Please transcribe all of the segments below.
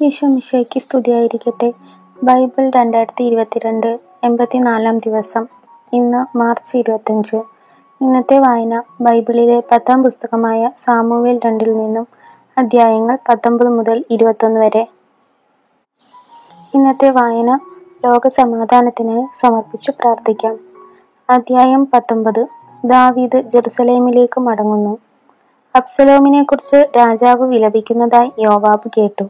ഈശോമിശിഹായ്ക്ക് സ്തുതിയായിരിക്കട്ടെ. ബൈബിൾ രണ്ടായിരത്തി ഇരുപത്തിരണ്ട് എൺപത്തിനാലാം ദിവസം. ഇന്ന് മാർച്ച് ഇരുപത്തഞ്ച് ഇന്നത്തെ വായന ബൈബിളിലെ പത്താം പുസ്തകമായ സാമുവേൽ രണ്ടിൽ നിന്നും അധ്യായങ്ങൾ പത്തൊമ്പത് മുതൽ ഇരുപത്തൊന്ന് വരെ. ഇന്നത്തെ വായന ലോക സമാധാനത്തിനായി സമർപ്പിച്ചു പ്രാർത്ഥിക്കാം. അധ്യായം പത്തൊമ്പത്. ദാവീദ് ജെറുസലേമിലേക്ക് മടങ്ങുന്നു. അബ്സലോമിനെ കുറിച്ച് രാജാവ് വിലപിക്കുന്നതായി യോവാബ് കേട്ടു.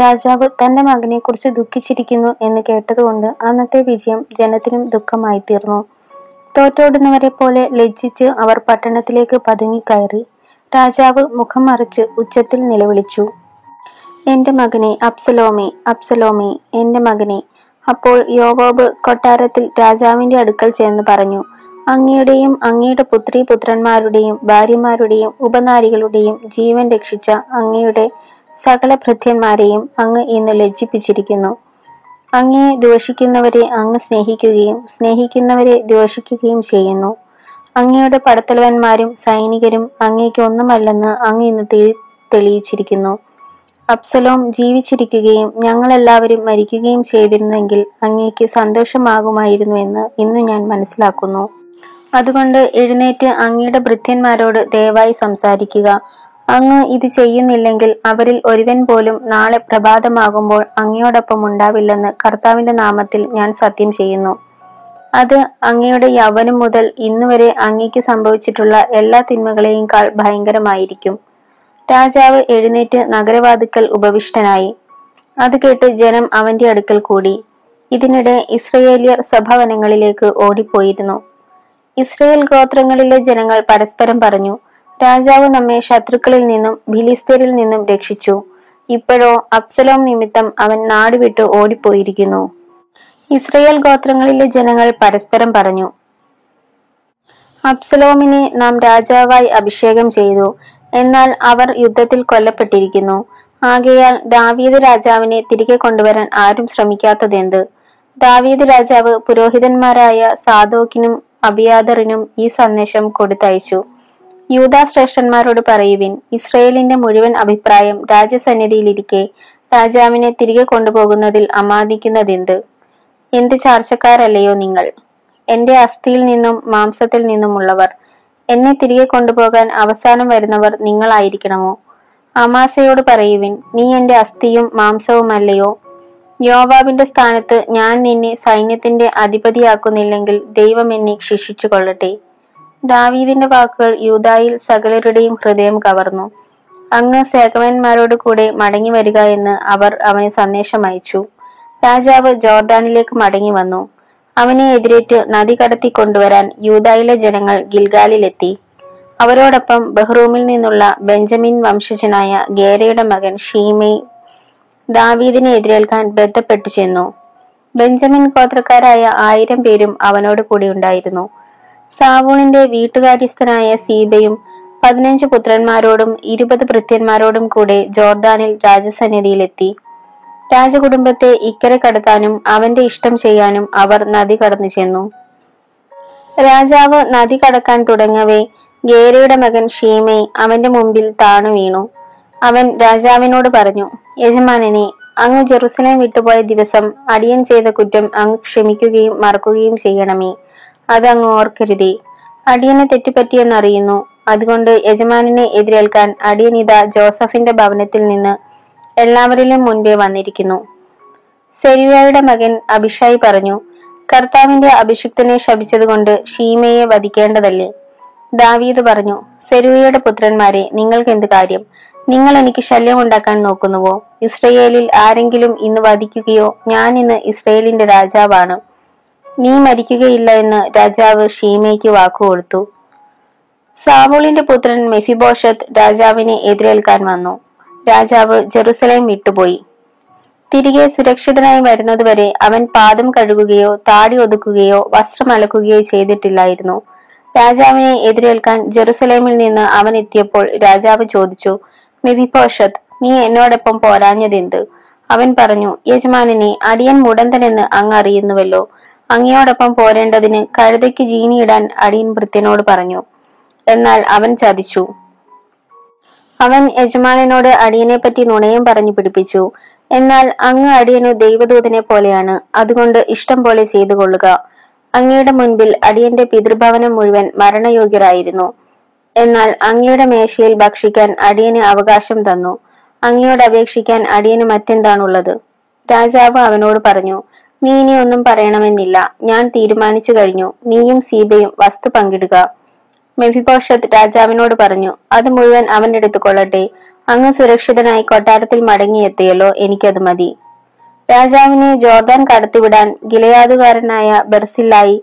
രാജാവ് തന്റെ മകനെ കുറിച്ച് ദുഃഖിച്ചിരിക്കുന്നു എന്ന് കേട്ടതുകൊണ്ട് അന്നത്തെ വിജയം ജനത്തിനും ദുഃഖമായി തീർന്നു തോറ്റോടുന്നവരെ പോലെ ലജ്ജിച്ച് അവർ പട്ടണത്തിലേക്ക് പതുങ്ങിക്കയറി രാജാവ് മുഖം മറിച്ച് ഉച്ചത്തിൽ നിലവിളിച്ചു. എന്റെ മകനെ അബ്സലോമി അബ്സലോമി എന്റെ മകനെ അപ്പോൾ യോവാബ് കൊട്ടാരത്തിൽ രാജാവിന്റെ അടുക്കൽ ചെന്ന് പറഞ്ഞു. അങ്ങയുടെയും അങ്ങയുടെ പുത്രി പുത്രന്മാരുടെയും ഭാര്യമാരുടെയും ഉപനാരികളുടെയും ജീവൻ രക്ഷിച്ച അങ്ങയുടെ സകല ഭൃത്യന്മാരെയും അങ്ങ് ഇന്ന് ലജ്ജിപ്പിച്ചിരിക്കുന്നു. അങ്ങയെ ദോഷിക്കുന്നവരെ അങ്ങ് സ്നേഹിക്കുകയും സ്നേഹിക്കുന്നവരെ ദോഷിക്കുകയും ചെയ്യുന്നു. അങ്ങയുടെ പടത്തലവന്മാരും സൈനികരും അങ്ങേക്ക് ഒന്നുമല്ലെന്ന് അങ്ങ് ഇന്ന് തെളിയിച്ചിരിക്കുന്നു. അപ്സലോം ജീവിച്ചിരിക്കുകയും ഞങ്ങളെല്ലാവരും മരിക്കുകയും ചെയ്തിരുന്നെങ്കിൽ അങ്ങേക്ക് സന്തോഷമാകുമായിരുന്നു എന്ന് ഇന്നു ഞാൻ മനസ്സിലാക്കുന്നു. അതുകൊണ്ട് എഴുന്നേറ്റ് അങ്ങയുടെ ഭൃത്യന്മാരോട് ദയവായി സംസാരിക്കുക. അങ്ങ് ഇത് ചെയ്യുന്നില്ലെങ്കിൽ അവരിൽ ഒരുവൻ പോലും നാളെ പ്രഭാതമാകുമ്പോൾ അങ്ങയോടൊപ്പം ഉണ്ടാവില്ലെന്ന് കർത്താവിന്റെ നാമത്തിൽ ഞാൻ സത്യം ചെയ്യുന്നു. അത് അങ്ങയുടെ യൗവനം മുതൽ ഇന്നുവരെ അങ്ങയ്ക്ക് സംഭവിച്ചിട്ടുള്ള എല്ലാ തിന്മകളെയും കാൾ ഭയങ്കരമായിരിക്കും. രാജാവ് എഴുന്നേറ്റ് നഗരവാദിക്കൽ ഉപവിഷ്ടനായി. അത് കേട്ട് ജനം അവന്റെ അടുക്കൽ കൂടി. ഇതിനിടെ ഇസ്രയേലിയർ സഭവനങ്ങളിലേക്ക് ഓടിപ്പോയിരുന്നു. ഇസ്രയേൽ ഗോത്രങ്ങളിലെ ജനങ്ങൾ പരസ്പരം പറഞ്ഞു രാജാവ് നമ്മെ ശത്രുക്കളിൽ നിന്നും ഫിലിസ്തീരിൽ നിന്നും രക്ഷിച്ചു. ഇപ്പോഴോ അബ്സലോം നിമിത്തം അവൻ നാട് വിട്ട് ഓടിപ്പോയിരിക്കുന്നു. ഇസ്രയേൽ ഗോത്രങ്ങളിലെ ജനങ്ങൾ പരസ്പരം പറഞ്ഞു അബ്സലോമിനെ നാം രാജാവായി അഭിഷേകം ചെയ്തു. എന്നാൽ അവർ യുദ്ധത്തിൽ കൊല്ലപ്പെട്ടിരിക്കുന്നു. ആകയാൽ ദാവീദ് രാജാവിനെ തിരികെ കൊണ്ടുവരാൻ ആരും ശ്രമിക്കാത്തതെന്ത്? ദാവീദ് രാജാവ് പുരോഹിതന്മാരായ സാദോക്കിനും അബിയാദറിനും ഈ സന്ദേശം കൊടുത്തയച്ചു. യൂദാ ശ്രേഷ്ഠന്മാരോട് പറയുവിൻ ഇസ്രയേലിന്റെ മുഴുവൻ അഭിപ്രായം രാജസന്നിധിയിലിരിക്കെ രാജാവിനെ തിരികെ കൊണ്ടുപോകുന്നതിൽ അമാദിക്കുന്നതെന്ത് എന്ത് ചാർച്ചക്കാരല്ലയോ നിങ്ങൾ? എന്റെ അസ്ഥിയിൽ നിന്നും മാംസത്തിൽ നിന്നുമുള്ളവർ എന്നെ തിരികെ കൊണ്ടുപോകാൻ അവസാനം വരുന്നവർ നിങ്ങളായിരിക്കണമോ? അമാസയോട് പറയുവിൻ നീ എന്റെ അസ്ഥിയും മാംസവുമല്ലയോ? യോവാബിന്റെ സ്ഥാനത്ത് ഞാൻ നിന്നെ സൈന്യത്തിന്റെ അധിപതിയാക്കുന്നില്ലെങ്കിൽ ദൈവം എന്നെ ശിക്ഷിച്ചു കൊള്ളട്ടെ ദാവീദിന്റെ വാക്കുകൾ യൂതായിൽ സകലരുടെയും ഹൃദയം കവർന്നു. അങ്ങ് സേകവന്മാരോട് കൂടെ മടങ്ങി വരിക എന്ന് അവർ അവന് സന്ദേശം അയച്ചു. രാജാവ് ജോർദാനിലേക്ക് മടങ്ങി വന്നു. അവനെ എതിരേറ്റ് നദി കടത്തി കൊണ്ടുവരാൻ യൂതായിലെ ജനങ്ങൾ ഗിൽഗാലിലെത്തി. അവരോടൊപ്പം ബഹ്റൂമിൽ നിന്നുള്ള ബെഞ്ചമിൻ വംശജനായ ഗേരയുടെ മകൻ ഷീമെ ദാവീദിനെ എതിരേൽക്കാൻ ബന്ധപ്പെട്ടു ചെന്നു. ബെഞ്ചമിൻ ഗോത്രക്കാരായ ആയിരം പേരും അവനോട് കൂടി ഉണ്ടായിരുന്നു. സാവൂളിന്റെ വീട്ടുകാര്യസ്ഥനായ സീബയും പതിനഞ്ച് പുത്രന്മാരോടും ഇരുപത് ഭൃത്യന്മാരോടും കൂടെ ജോർദാനിൽ രാജസന്നിധിയിലെത്തി. രാജകുടുംബത്തെ ഇക്കരെ കടത്താനും അവന്റെ ഇഷ്ടം ചെയ്യാനും അവർ നദി കടന്നു ചെന്നു. രാജാവ് നദി കടക്കാൻ തുടങ്ങവേ ഗേരയുടെ മകൻ ഷീമെ അവന്റെ മുമ്പിൽ താണു വീണു. അവൻ രാജാവിനോട് പറഞ്ഞു യജമാനനെ അങ്ങ് ജെറുസലേം വിട്ടുപോയ ദിവസം അടിയൻ ചെയ്ത കുറ്റം അങ്ങ് ക്ഷമിക്കുകയും മറക്കുകയും ചെയ്യണമേ. അത് അങ്ങ് ഓർക്കരുതേ. അടിയന് തെറ്റുപറ്റിയെന്നറിയുന്നു. അതുകൊണ്ട് യജമാനനെ എതിരേൽക്കാൻ അടിയനിത ജോസഫിന്റെ ഭവനത്തിൽ നിന്ന് എല്ലാവരിലും മുൻപേ വന്നിരിക്കുന്നു. സെരിയായുടെ മകൻ അഭിഷായി പറഞ്ഞു കർത്താവിന്റെ അഭിഷിക്തനെ ശപിച്ചതുകൊണ്ട് ഷീമയെ വധിക്കേണ്ടതല്ലേ? ദാവീദ് പറഞ്ഞു സെരുവയുടെ പുത്രന്മാരെ നിങ്ങൾക്ക് എന്ത് കാര്യം? നിങ്ങൾ എനിക്ക് ശല്യം ഉണ്ടാക്കാൻ നോക്കുന്നുവോ? ഇസ്രയേലിൽ ആരെങ്കിലും ഇന്ന് വധിക്കുകയോ? ഞാൻ ഇന്ന് ഇസ്രയേലിന്റെ രാജാവാണ്. നീ മരിക്കുകയില്ല എന്ന് രാജാവ് ഷീമയ്ക്ക് വാക്കുകൊടുത്തു സാമൂളിന്റെ പുത്രൻ മെഫിബോഷത്ത് രാജാവിനെ എതിരേൽക്കാൻ വന്നു. രാജാവ് ജെറുസലേം വിട്ടുപോയി. തിരികെ സുരക്ഷിതനായി വരുന്നതുവരെ അവൻ പാദം കഴുകുകയോ താടി ഒതുക്കുകയോ വസ്ത്രം അലക്കുകയോ ചെയ്തിട്ടില്ലായിരുന്നു. രാജാവിനെ എതിരേൽക്കാൻ ജെറുസലേമിൽ നിന്ന് അവൻ എത്തിയപ്പോൾ രാജാവ് ചോദിച്ചു മെഫിബോഷത്ത് നീ എന്നോടൊപ്പം പോരാഞ്ഞതെന്ത്? അവൻ പറഞ്ഞു യജമാനനെ അടിയൻ മുടന്തനെന്ന് അങ്ങ് അറിയുന്നുവല്ലോ. അങ്ങയോടൊപ്പം പോരേണ്ടതിന് കഴുതയ്ക്ക് ജീനിയിടാൻ അടിയൻ ഭൃത്യനോട് പറഞ്ഞു. എന്നാൽ അവൻ ചതിച്ചു. അവൻ യജമാനനോട് അടിയനെ പറ്റി നുണയും പറഞ്ഞു പിടിപ്പിച്ചു. എന്നാൽ അങ്ങ് അടിയനു ദൈവദൂതനെ പോലെയാണ്. അതുകൊണ്ട് ഇഷ്ടം പോലെ ചെയ്തു കൊള്ളുക. അങ്ങയുടെ മുൻപിൽ അടിയന്റെ പിതൃഭവനം മുഴുവൻ മരണയോഗ്യരായിരുന്നു. എന്നാൽ അങ്ങയുടെ മേശയിൽ ഭക്ഷിക്കാൻ അടിയന് അവകാശം തന്നു. അങ്ങയോട് അപേക്ഷിക്കാൻ അടിയന് മറ്റെന്താണുള്ളത്? രാജാവ് അവനോട് പറഞ്ഞു നീ ഇനി ഒന്നും പറയണമെന്നില്ല. ഞാൻ തീരുമാനിച്ചു കഴിഞ്ഞു. നീയും സീബയും വസ്തു പങ്കിടുക. മെഫിബോഷത്ത് രാജാവിനോട് പറഞ്ഞു അത് മുഴുവൻ അവൻ എടുത്തുകൊള്ളട്ടെ അങ്ങ് സുരക്ഷിതനായി കൊട്ടാരത്തിൽ മടങ്ങിയെത്തിയല്ലോ എനിക്കത് മതി. രാജാവിനെ ജോർദാൻ കടത്തിവിടാൻ ഗിലയാതുകാരനായ ബെർസില്ലായി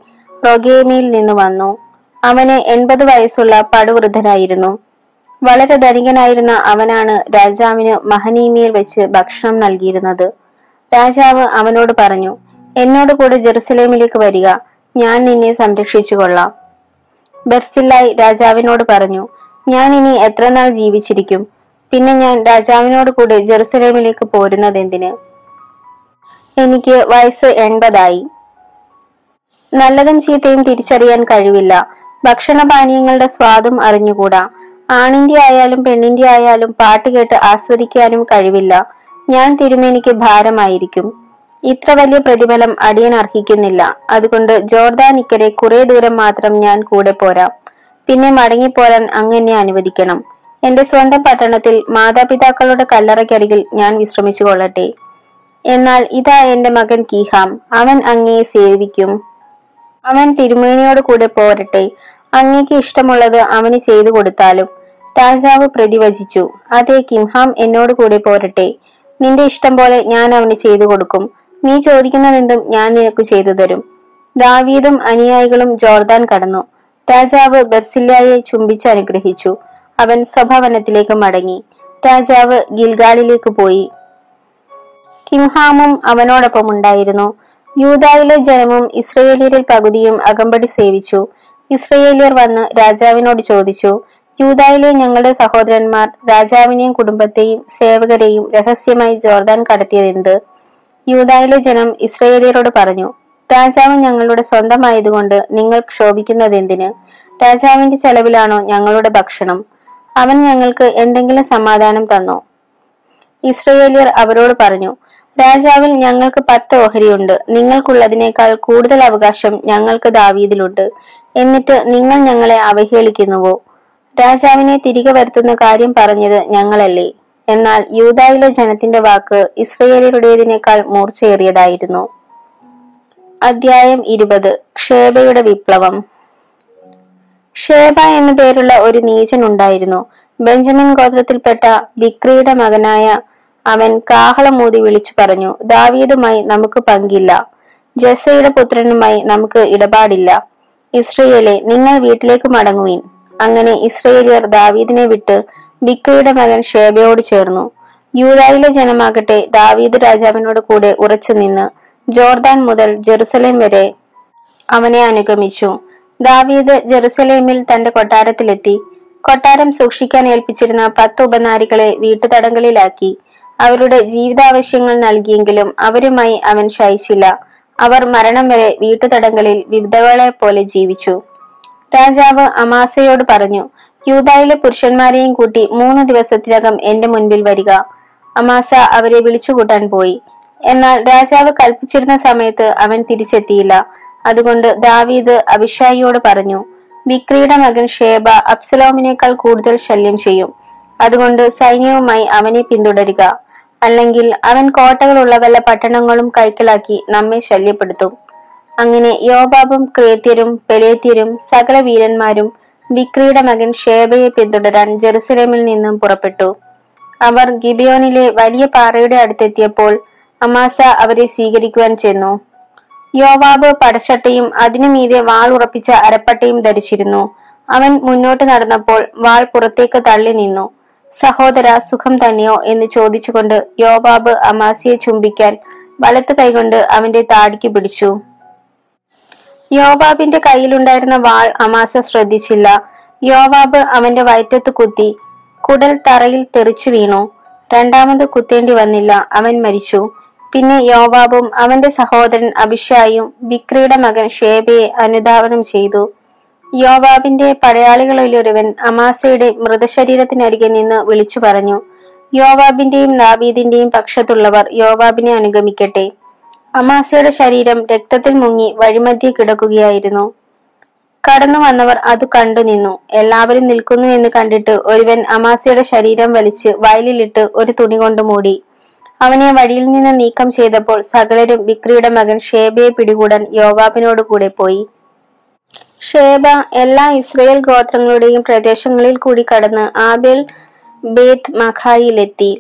റൊഗേമിയിൽ നിന്ന് വന്നു. അവന് എൺപത് വയസ്സുള്ള പടുവൃദ്ധനായിരുന്നു. വളരെ ധനികനായിരുന്ന അവനാണ് രാജാവിന് മഹനീമിയിൽ വെച്ച് ഭക്ഷണം നൽകിയിരുന്നത്. രാജാവ് അവനോട് പറഞ്ഞു എന്നോട് കൂടെ ജെറുസലേമിലേക്ക് വരിക. ഞാൻ നിന്നെ സംരക്ഷിച്ചു കൊള്ളാം ബെർസില്ലായി രാജാവിനോട് പറഞ്ഞു ഞാൻ ഇനി എത്ര നാൾ ജീവിച്ചിരിക്കും? പിന്നെ ഞാൻ രാജാവിനോട് കൂടെ ജെറുസലേമിലേക്ക് പോരുന്നത് എന്തിന്? എനിക്ക് വയസ്സ് എൺപതായി. നല്ലതും ചീത്തയും തിരിച്ചറിയാൻ കഴിവില്ല. ഭക്ഷണപാനീയങ്ങളുടെ സ്വാദും അറിഞ്ഞുകൂടാ. ആണിന്റെ ആയാലും പെണ്ണിന്റെ ആയാലും പാട്ട് കേട്ട് ആസ്വദിക്കാനും കഴിവില്ല. ഞാൻ തിരുമേനിക്ക് ഭാരമായിരിക്കും. ഇത്ര വലിയ പ്രതിഫലം അടിയൻ അർഹിക്കുന്നില്ല. അതുകൊണ്ട് ജോർദാനിക്കരെ കുറെ ദൂരം മാത്രം ഞാൻ കൂടെ പോരാം. പിന്നെ മടങ്ങിപ്പോരാൻ അങ്ങനെ അനുവദിക്കണം. എന്റെ സ്വന്തം പട്ടണത്തിൽ മാതാപിതാക്കളുടെ കല്ലറയ്ക്കരികിൽ ഞാൻ വിശ്രമിച്ചു കൊള്ളട്ടെ എന്നാൽ ഇതാ എന്റെ മകൻ കീഹാം. അവൻ അങ്ങയെ സേവിക്കും. അവൻ തിരുമേനിയോട് കൂടെ പോരട്ടെ. അങ്ങേക്ക് ഇഷ്ടമുള്ളത് അവന് ചെയ്തു കൊടുത്താലും. രാജാവ് പ്രതിവചിച്ചു. അതേ കിംഹാം എന്നോട് കൂടെ പോരട്ടെ. നിന്റെ ഇഷ്ടം പോലെ ഞാൻ അവന് ചെയ്തു കൊടുക്കും. നീ ചോദിക്കുന്നതെന്തും ഞാൻ നിനക്ക് ചെയ്തു തരും. ദാവീദും അനുയായികളും ജോർദാൻ കടന്നു. രാജാവ് ബർസില്ലായെ ചുംബിച്ച് അനുഗ്രഹിച്ചു. അവൻ സ്വഭവനത്തിലേക്ക് മടങ്ങി. രാജാവ് ഗിൽഗാലിലേക്ക് പോയി. കിംഹാമും അവനോടൊപ്പം ഉണ്ടായിരുന്നു. യൂതായിലെ ജനവും ഇസ്രയേലിയരിൽ പകുതിയും അകമ്പടി സേവിച്ചു. ഇസ്രയേലിയർ വന്ന് രാജാവിനോട് ചോദിച്ചു യൂതായിലെ ഞങ്ങളുടെ സഹോദരന്മാർ രാജാവിനെയും കുടുംബത്തെയും സേവകരെയും രഹസ്യമായി ജോർദാൻ കടത്തിയതെന്ത് യൂതായിലെ ജനം ഇസ്രയേലിയരോട് പറഞ്ഞു രാജാവ് ഞങ്ങളുടെ സ്വന്തമായതുകൊണ്ട് നിങ്ങൾ ക്ഷോഭിക്കുന്നതെന്തിന്? രാജാവിന്റെ ചെലവിലാണോ ഞങ്ങളുടെ ഭക്ഷണം? അവൻ ഞങ്ങൾക്ക് എന്തെങ്കിലും സമാധാനം തന്നോ? ഇസ്രയേലിയർ അവരോട് പറഞ്ഞു രാജാവിൽ ഞങ്ങൾക്ക് പത്ത് ഓഹരിയുണ്ട്. നിങ്ങൾക്കുള്ളതിനേക്കാൾ കൂടുതൽ അവകാശം ഞങ്ങൾക്ക് ദാവീദിലുണ്ട്. എന്നിട്ട് നിങ്ങൾ ഞങ്ങളെ അവഹേളിക്കുന്നുവോ? രാജാവിനെ തിരികെ വരുത്തുന്ന കാര്യം പറഞ്ഞത് ഞങ്ങളല്ലേ. എന്നാൽ യൂതായിലെ ജനത്തിന്റെ വാക്ക് ഇസ്രയേലിയുടേതിനേക്കാൾ മൂർച്ചയേറിയതായിരുന്നു. അധ്യായം ഇരുപത്. ക്ഷേബയുടെ വിപ്ലവം. ഷേബ എന്ന പേരുള്ള ഒരു നീചൻ ഉണ്ടായിരുന്നു ബെഞ്ചമിൻ ഗോത്രത്തിൽപ്പെട്ട ബിക്രിയുടെ മകനായ അവൻ കാഹളമൂതി വിളിച്ചു പറഞ്ഞു ദാവീദുമായി നമുക്ക് പങ്കില്ല. ജസയുടെ പുത്രനുമായി നമുക്ക് ഇടപാടില്ല. ഇസ്രയേലെ നിങ്ങൾ വീട്ടിലേക്ക് മടങ്ങുവിൻ. അങ്ങനെ ഇസ്രയേലിയർ ദാവീദിനെ വിട്ട് ബിക്രിയുടെ മകൻ ഷേബയോട് ചേർന്നു. യൂതായിലെ ജനമാകട്ടെ ദാവീദ് രാജാവിനോട് കൂടെ ഉറച്ചു നിന്ന് ജോർദാൻ മുതൽ ജെറുസലേം വരെ അവനെ അനുഗമിച്ചു. ദാവീദ് ജെറുസലേമിൽ തന്റെ കൊട്ടാരത്തിലെത്തി. കൊട്ടാരം സൂക്ഷിക്കാൻ ഏൽപ്പിച്ചിരുന്ന പത്ത് ഉപനാരികളെ വീട്ടുതടങ്കലിലാക്കി. അവരുടെ ജീവിതാവശ്യങ്ങൾ നൽകിയെങ്കിലും അവരുമായി അവൻ ശയിച്ചില്ല. അവർ മരണം വരെ വീട്ടുതടങ്കലിൽ വിധവകളെ പോലെ ജീവിച്ചു. രാജാവ് അമാസയോട് പറഞ്ഞു യൂതായിലെ പുരുഷന്മാരെയും കൂട്ടി മൂന്ന് ദിവസത്തിനകം എന്റെ മുൻപിൽ വരിക. അമാസ അവരെ വിളിച്ചുകൂട്ടാൻ പോയി. എന്നാൽ രാജാവ് കൽപ്പിച്ചിരുന്ന സമയത്ത് അവൻ തിരിച്ചെത്തിയില്ല. അതുകൊണ്ട് ദാവീദ് അഭിഷായിയോട് പറഞ്ഞു ബിക്രിയുടെ മകൻ ഷേബ അബ്സലോമിനേക്കാൾ കൂടുതൽ ശല്യം ചെയ്യും. അതുകൊണ്ട് സൈന്യവുമായി അവനെ പിന്തുടരുക. അല്ലെങ്കിൽ അവൻ കോട്ടകളുള്ള വല്ല പട്ടണങ്ങളും കൈക്കലാക്കി നമ്മെ ശല്യപ്പെടുത്തും. അങ്ങനെ യോബാബും ക്രേത്യരും പെലേത്യരും സകല വീരന്മാരും ബിക്രിയുടെ മകൻ ഷേബയെ പിന്തുടരാൻ ജെറുസലേമിൽ നിന്നും പുറപ്പെട്ടു. അവർ ഗിബിയോനിലെ വലിയ പാറയുടെ അടുത്തെത്തിയപ്പോൾ അമാസ അവരെ സ്വീകരിക്കുവാൻ ചെന്നു. യോവാബ് പടച്ചട്ടയും അതിനു മീതെ വാൾ ഉറപ്പിച്ച അരപ്പട്ടയും ധരിച്ചിരുന്നു. അവൻ മുന്നോട്ട് നടന്നപ്പോൾ വാൾ പുറത്തേക്ക് തള്ളി നിന്നു. സഹോദര സുഖം തന്നെയോ എന്ന് ചോദിച്ചുകൊണ്ട് യോവാബ് അമാസിയെ ചുംബിക്കാൻ വലത്ത് കൈകൊണ്ട് അവന്റെ താടിക്ക് പിടിച്ചു. യോവാബിന്റെ കയ്യിലുണ്ടായിരുന്ന വാൾ അമാസ ശ്രദ്ധിച്ചില്ല. യോവാബ് അവന്റെ വയറ്റത്ത് കുത്തി കുടൽ തറയിൽ തെറിച്ചു വീണു. രണ്ടാമത് കുത്തേണ്ടി വന്നില്ല അവൻ മരിച്ചു. പിന്നെ യോവാബും അവന്റെ സഹോദരൻ അഭിഷായും ബിക്രിയുടെ മകൻ ഷേബയെ അനുധാവനം ചെയ്തു. യോവാബിന്റെ പടയാളികളിലൊരുവൻ അമാസയുടെ മൃതശരീരത്തിനരികെ നിന്ന് വിളിച്ചു പറഞ്ഞു യോവാബിന്റെയും നാബീദിന്റെയും പക്ഷത്തുള്ളവർ യോവാബിനെ അനുഗമിക്കട്ടെ. അമാസയുടെ ശരീരം രക്തത്തിൽ മുങ്ങി വഴിമധ്യ കിടക്കുകയായിരുന്നു. കടന്നു വന്നവർ അത് കണ്ടു നിന്നു. എല്ലാവരും നിൽക്കുന്നു എന്ന് കണ്ടിട്ട് ഒരുവൻ അമാസയുടെ ശരീരം വലിച്ച് വയലിലിട്ട് ഒരു തുണി കൊണ്ട് മൂടി. അവനെ വഴിയിൽ നിന്ന് നീക്കം ചെയ്തപ്പോൾ സകലരും ബിക്രിയുടെ മകൻ ഷേബയെ പിടികൂടാൻ യോവാബിനോട് കൂടെ പോയി. ഷേബ എല്ലാ ഇസ്രയേൽ ഗോത്രങ്ങളുടെയും പ്രദേശങ്ങളിൽ കൂടി കടന്ന് ആബേൽ ബേത്ത് മഖായിലെത്തി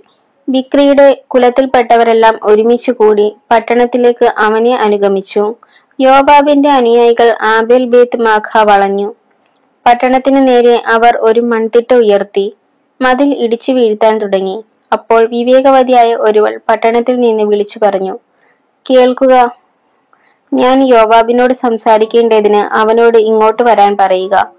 ബിക്രിയുടെ കുലത്തിൽപ്പെട്ടവരെല്ലാം ഒരുമിച്ചു കൂടി പട്ടണത്തിലേക്ക് അവനെ അനുഗമിച്ചു. യോബാബിന്റെ അനുയായികൾ ആബേൽ ബേത്ത് മാഖ വളഞ്ഞു. പട്ടണത്തിന് നേരെ അവർ ഒരു മൺതിട്ട ഉയർത്തി. മതിൽ ഇടിച്ചു വീഴ്ത്താൻ തുടങ്ങി. അപ്പോൾ വിവേകവതിയായ ഒരുവൾ പട്ടണത്തിൽ നിന്ന് വിളിച്ചു പറഞ്ഞു കേൾക്കുക. ഞാൻ യോബാബിനോട് സംസാരിക്കേണ്ടതിന് അവനോട് ഇങ്ങോട്ട് വരാൻ പറയുക.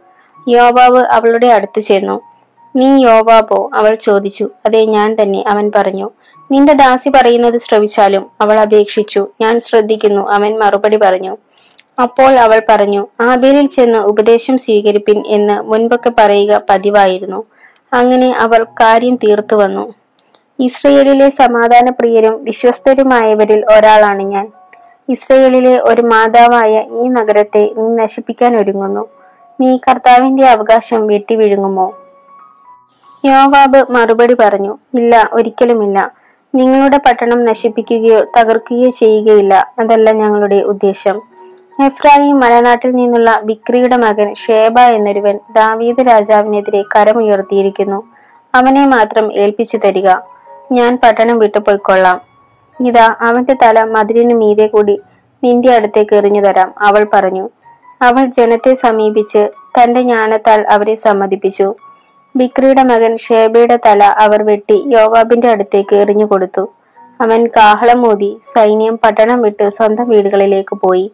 യോബാബ് അവളുടെ അടുത്ത് ചെന്നു. നീ യോവാബോ? അവൾ ചോദിച്ചു. അതെ ഞാൻ തന്നെ അവൻ പറഞ്ഞു. നിന്റെ ദാസി പറയുന്നത് ശ്രവിച്ചാലും അവൾ അപേക്ഷിച്ചു. ഞാൻ ശ്രദ്ധിക്കുന്നു അവൻ മറുപടി പറഞ്ഞു. അപ്പോൾ അവൾ പറഞ്ഞു ആബേലിൽ ചെന്ന് ഉപദേശം സ്വീകരിപ്പിൻ എന്ന് മുൻപൊക്കെ പറയുക പതിവായിരുന്നു. അങ്ങനെ അവൾ കാര്യം തീർത്തു വന്നു. ഇസ്രയേലിലെ സമാധാനപ്രിയരും വിശ്വസ്തരുമായവരിൽ ഒരാളാണ് ഞാൻ. ഇസ്രയേലിലെ ഒരു മാതാവായ ഈ നഗരത്തെ നീ നശിപ്പിക്കാൻ ഒരുങ്ങുന്നു. നീ കർത്താവിന്റെ അവകാശം വെട്ടിവിഴുങ്ങുമോ യോവാബ് മറുപടി പറഞ്ഞു ഇല്ല ഒരിക്കലുമില്ല. നിങ്ങളുടെ പട്ടണം നശിപ്പിക്കുകയോ തകർക്കുകയോ ചെയ്യുകയില്ല. അതല്ല ഞങ്ങളുടെ ഉദ്ദേശം. എഫ്രാഹിം മലനാട്ടിൽ നിന്നുള്ള ബിക്രിയുടെ മകൻ ഷേബ എന്നൊരുവൻ ദാവീദ് രാജാവിനെതിരെ കരമുയർത്തിയിരിക്കുന്നു. അവനെ മാത്രം ഏൽപ്പിച്ചു തരിക. ഞാൻ പട്ടണം വിട്ടു പോയിക്കൊള്ളാം. ഇതാ അവന്റെ തല മതിലിനു മീതെ കൂടി നിന്റെ അടുത്തേക്ക് എറിഞ്ഞു തരാം അവൾ പറഞ്ഞു. അവൾ ജനത്തെ സമീപിച്ച് തന്റെ ജ്ഞാനത്താൽ അവരെ സമ്മതിപ്പിച്ചു. ബിക്രിയുടെ മകൻ ഷേബയുടെ തല അവർ വെട്ടി യോവാബിന്റെ അടുത്തേക്ക് എറിഞ്ഞു കൊടുത്തു. അവൻ കാഹളം കാഹളമൂതി സൈന്യം പട്ടണം വിട്ട് സ്വന്തം വീടുകളിലേക്ക് പോയി.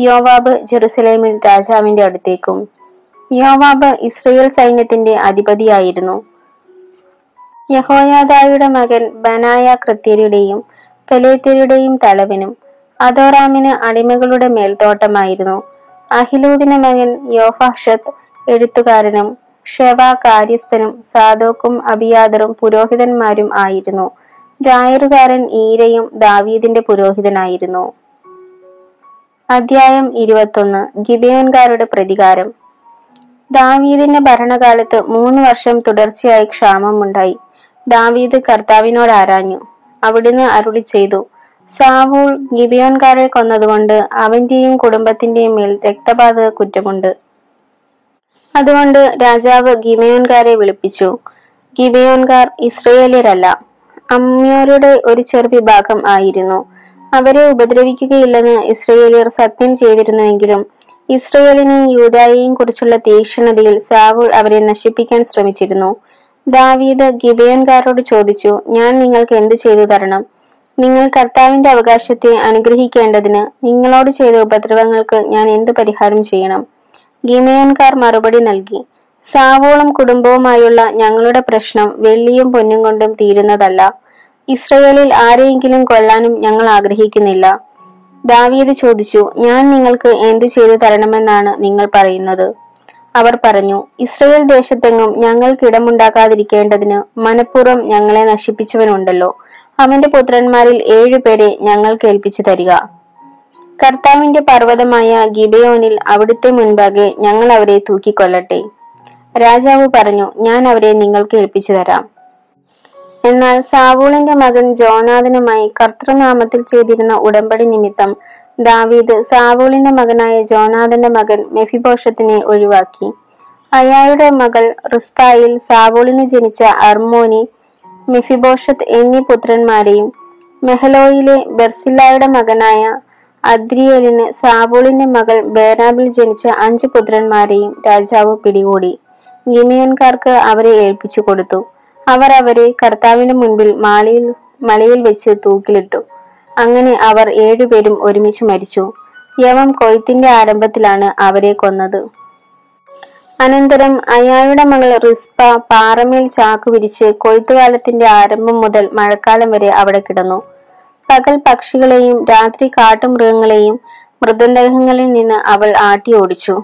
യോവാബ് ജെറുസലേമിൽ രാജാവിന്റെ അടുത്തേക്കും. യോവാബ് ഇസ്രയേൽ സൈന്യത്തിന്റെ അധിപതിയായിരുന്നു. യഹോയാദായുടെ മകൻ ബനായ കൃത്യരുടെയും പെലേത്യരുടെയും തലവനും അതോറാമിന് അടിമകളുടെ മേൽത്തോട്ടമായിരുന്നു. അഹിലൂദിന്റെ മകൻ യോഫാഷത്ത് എഴുത്തുകാരനും ഷെവ കാര്യസ്ഥനും സാദോക്കും അബിയാദറും പുരോഹിതന്മാരും ആയിരുന്നു. ജായറുകാരൻ ഈരയും ദാവീദിന്റെ പുരോഹിതനായിരുന്നു. അധ്യായം ഇരുപത്തൊന്ന്. ഗിബിയോൻകാരുടെ പ്രതികാരം. ദാവീദിന്റെ ഭരണകാലത്ത് മൂന്ന് വർഷം തുടർച്ചയായി ക്ഷാമമുണ്ടായി. ദാവീദ് കർത്താവിനോട് ആരാഞ്ഞു. അവിടുന്ന് അരുളി ചെയ്തു. സാവൂൾ ഗിബിയോൻകാരെ കൊന്നതുകൊണ്ട് അവന്റെയും കുടുംബത്തിന്റെയും മേൽ രക്തപാതക കുറ്റമുണ്ട്. അതുകൊണ്ട് രാജാവ് ഗിമയോൻകാരെ വിളിപ്പിച്ചു. ഗിബയോൻകാർ ഇസ്രയേലിയരല്ല. അമ്യോരുടെ ഒരു ചെറു വിഭാഗം ആയിരുന്നു. അവരെ ഉപദ്രവിക്കുകയില്ലെന്ന് ഇസ്രയേലിയർ സത്യം ചെയ്തിരുന്നുവെങ്കിലും ഇസ്രയേലിനെയും യൂതായെയും കുറിച്ചുള്ള തീക്ഷ്ണതയിൽ സാവൂൾ അവരെ നശിപ്പിക്കാൻ ശ്രമിച്ചിരുന്നു. ദാവീദ് ഗിബയൻകാരോട് ചോദിച്ചു ഞാൻ നിങ്ങൾക്ക് എന്ത് ചെയ്തു തരണം? നിങ്ങൾ കർത്താവിന്റെ അവകാശത്തെ അനുഗ്രഹിക്കേണ്ടതിന് നിങ്ങളോട് ചെയ്ത ഉപദ്രവങ്ങൾക്ക് ഞാൻ എന്ത് പരിഹാരം ചെയ്യണം? ഗിമയോൻകാർ മറുപടി നൽകി. സാവോളും കുടുംബവുമായുള്ള ഞങ്ങളുടെ പ്രശ്നം വെള്ളിയും പൊന്നും കൊണ്ടും തീരുന്നതല്ല. ഇസ്രയേലിൽ ആരെയെങ്കിലും കൊല്ലാനും ഞങ്ങൾ ആഗ്രഹിക്കുന്നില്ല. ദാവീദ് ചോദിച്ചു ഞാൻ നിങ്ങൾക്ക് എന്തു ചെയ്തു തരണമെന്നാണ് നിങ്ങൾ പറയുന്നത്? അവർ പറഞ്ഞു ഇസ്രയേൽ ദേശത്തെങ്ങും ഞങ്ങൾക്കിടമുണ്ടാക്കാതിരിക്കേണ്ടതിന് മനഃപൂർവം ഞങ്ങളെ നശിപ്പിച്ചവനുണ്ടല്ലോ. അവന്റെ പുത്രന്മാരിൽ ഏഴുപേരെ ഞങ്ങൾക്ക് ഏൽപ്പിച്ചു തരിക. കർത്താവിന്റെ പർവതമായ ഗിബയോനിൽ അവിടുത്തെ മുൻപാകെ ഞങ്ങൾ അവരെ തൂക്കിക്കൊല്ലട്ടെ. രാജാവ് പറഞ്ഞു ഞാൻ അവരെ നിങ്ങൾക്ക് ഏൽപ്പിച്ചു തരാം. എന്നാൽ സാവൂളിന്റെ മകൻ ജോനാഥനുമായി കർത്തൃനാമത്തിൽ ചെയ്തിരുന്ന ഉടമ്പടി നിമിത്തം ദാവീദ് സാവൂളിന്റെ മകനായ ജോനാഥന്റെ മകൻ മെഫിബോഷത്തിനെ ഒഴിവാക്കി. അയാളുടെ മകൾ റിസ്പായിൽ സാവൂളിന് ജനിച്ച അർമോനി മെഫിബോഷത്ത് എന്നീ പുത്രന്മാരെയും മെഹലോയിലെ ബെർസില്ലായുടെ മകനായ അദ്രിയേലിന് സാബോളിന്റെ മകൾ ബേരാബിൽ ജനിച്ച അഞ്ചു പുത്രന്മാരെയും രാജാവ് പിടികൂടി. ഗിമിയൻകാർക്ക് അവരെ ഏൽപ്പിച്ചു കൊടുത്തു. അവർ അവരെ കർത്താവിന്റെ മുൻപിൽ മാളിയിൽ മലയിൽ വെച്ച് തൂക്കിലിട്ടു. അങ്ങനെ അവർ ഏഴുപേരും ഒരുമിച്ച് മരിച്ചു. യവം കൊയ്ത്തിന്റെ ആരംഭത്തിലാണ് അവരെ കൊന്നത്. അനന്തരം അയാളുടെ മകൾ റിസ്പ പാറമേൽ ചാക്ക് വിരിച്ച് കൊയ്ത്തുകാലത്തിന്റെ ആരംഭം മുതൽ മഴക്കാലം വരെ അവിടെ കിടന്നു. പകൽ പക്ഷികളെയും രാത്രി കാട്ടുമൃഗങ്ങളെയും മൃതദേഹങ്ങളിൽ നിന്ന് അവൾ ആട്ടി ഓടിച്ചു.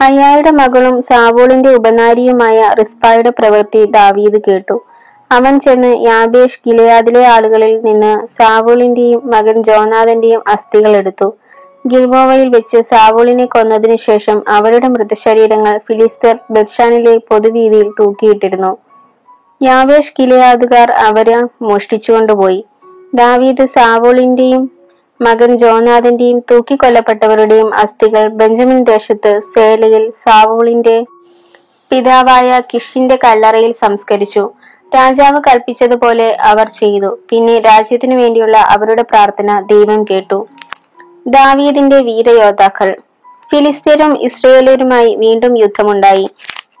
അയാളുടെ മകളും സാവോളിന്റെ ഉപനാരിയുമായ റിസ്പായുടെ പ്രവൃത്തി ദാവീദ് കേട്ടു. അവൻ ചെന്ന് യാബേഷ് ഗിലയാദിലെ ആളുകളിൽ നിന്ന് സാവോളിന്റെയും മകൻ ജോനാഥന്റെയും അസ്ഥികൾ എടുത്തു. ഗിൽബോവയിൽ വെച്ച് സാവോളിനെ കൊന്നതിനു ശേഷം അവരുടെ മൃതശരീരങ്ങൾ ഫിലിസ്തർ ബത്ഷാനിലെ പൊതുവീതിയിൽ തൂക്കിയിട്ടിരുന്നു. യാവേഷ് ഗിലയാദുകാർ അവരെ മോഷ്ടിച്ചുകൊണ്ടുപോയി. ദാവീദ് സാവൂളിന്റെയും മകൻ ജോനാഥന്റെയും തൂക്കിക്കൊല്ലപ്പെട്ടവരുടെയും അസ്ഥികൾ ബെഞ്ചമിൻ ദേശത്ത് സേലയിൽ സാവൂളിന്റെ പിതാവായ കിഷിന്റെ കല്ലറയിൽ സംസ്കരിച്ചു. രാജാവ് കൽപ്പിച്ചതുപോലെ അവർ ചെയ്തു. പിന്നെ രാജ്യത്തിനു വേണ്ടിയുള്ള അവരുടെ പ്രാർത്ഥന ദൈവം കേട്ടു. ദാവീദിന്റെ വീരയോദ്ധാക്കൾ. ഫിലിസ്തീനും ഇസ്രയേലരുമായി വീണ്ടും യുദ്ധമുണ്ടായി.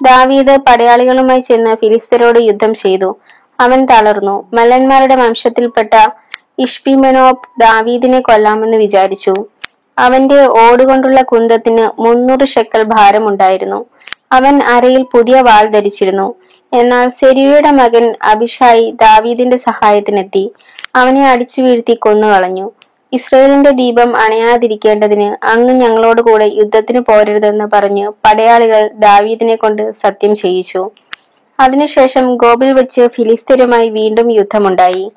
ദാവീദ് പടയാളികളുമായി ചെന്ന് ഫിലിസ്തീനോട് യുദ്ധം ചെയ്തു. അവൻ തളർന്നു. മല്ലന്മാരുടെ വംശത്തിൽപ്പെട്ട ഇഷ്പിമെനോബ് ദാവീദിനെ കൊല്ലാമെന്ന് വിചാരിച്ചു. അവന്റെ ഓടുകൊണ്ടുള്ള കുന്തത്തിന് മുന്നൂറ് ഷെക്കൽ ഭാരമുണ്ടായിരുന്നു. അവൻ അരയിൽ പുതിയ വാൾ ധരിച്ചിരുന്നു. എന്നാൽ സെരിയയുടെ മകൻ അഭിഷായി ദാവീദിന്റെ സഹായത്തിനെത്തി. അവനെ അടിച്ചു വീഴ്ത്തി കൊന്നുകളഞ്ഞു. ഇസ്രയേലിന്റെ ദീപം അണയാതിരിക്കേണ്ടതിന് അങ്ങ് ഞങ്ങളോട് കൂടെ യുദ്ധത്തിന് പോരരുതെന്ന് പറഞ്ഞ് പടയാളികൾ ദാവീദിനെ കൊണ്ട് സത്യം ചെയ്യിച്ചു. അതിനുശേഷം ഗോപിൽ വെച്ച് ഫിലിസ്തീനുമായി വീണ്ടും യുദ്ധമുണ്ടായി.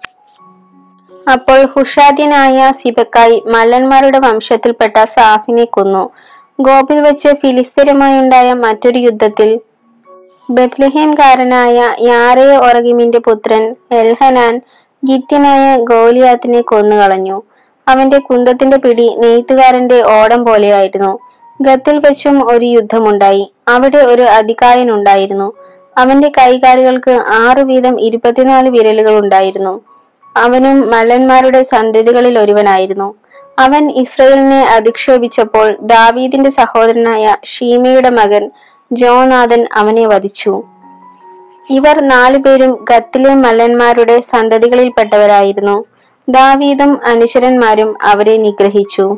അപ്പോൾ ഹുഷാദിനായ സിബക്കായി മല്ലന്മാരുടെ വംശത്തിൽപ്പെട്ട സാഫിനെ കൊന്നു. ഗോപിൽ വെച്ച് ഫിലിസ്തീനുമായുണ്ടായ മറ്റൊരു യുദ്ധത്തിൽ ബത്ലഹേംകാരനായ യാറെ ഒറഗിമിന്റെ പുത്രൻ എൽഹനാൻ ഗിത്യനായ ഗോലിയാത്തിനെ കൊന്നുകളഞ്ഞു. അവന്റെ കുന്തത്തിന്റെ പിടി നെയ്ത്തുകാരന്റെ ഓടം പോലെയായിരുന്നു. ഗത്തിൽ വെച്ചും ഒരു യുദ്ധമുണ്ടായി. അവിടെ ഒരു അധികായനുണ്ടായിരുന്നു അവന്റെ കൈകാലുകൾക്ക് ആറു വീതം ഇരുപത്തിനാല് വിരലുകൾ ഉണ്ടായിരുന്നു. അവനും മലന്മാരുടെ സന്തതികളിൽ ഒരുവനായിരുന്നു. അവൻ ഇസ്രയേലിനെ അധിക്ഷേപിച്ചപ്പോൾ ദാവീദിന്റെ സഹോദരനായ ഷീമയുടെ മകൻ ജോനാഥൻ അവനെ വധിച്ചു. ഇവർ നാലുപേരും ഗത്തിലെ മല്ലന്മാരുടെ സന്തതികളിൽപ്പെട്ടവരായിരുന്നു. ദാവീദും അനുശരന്മാരും അവരെ നിഗ്രഹിച്ചു.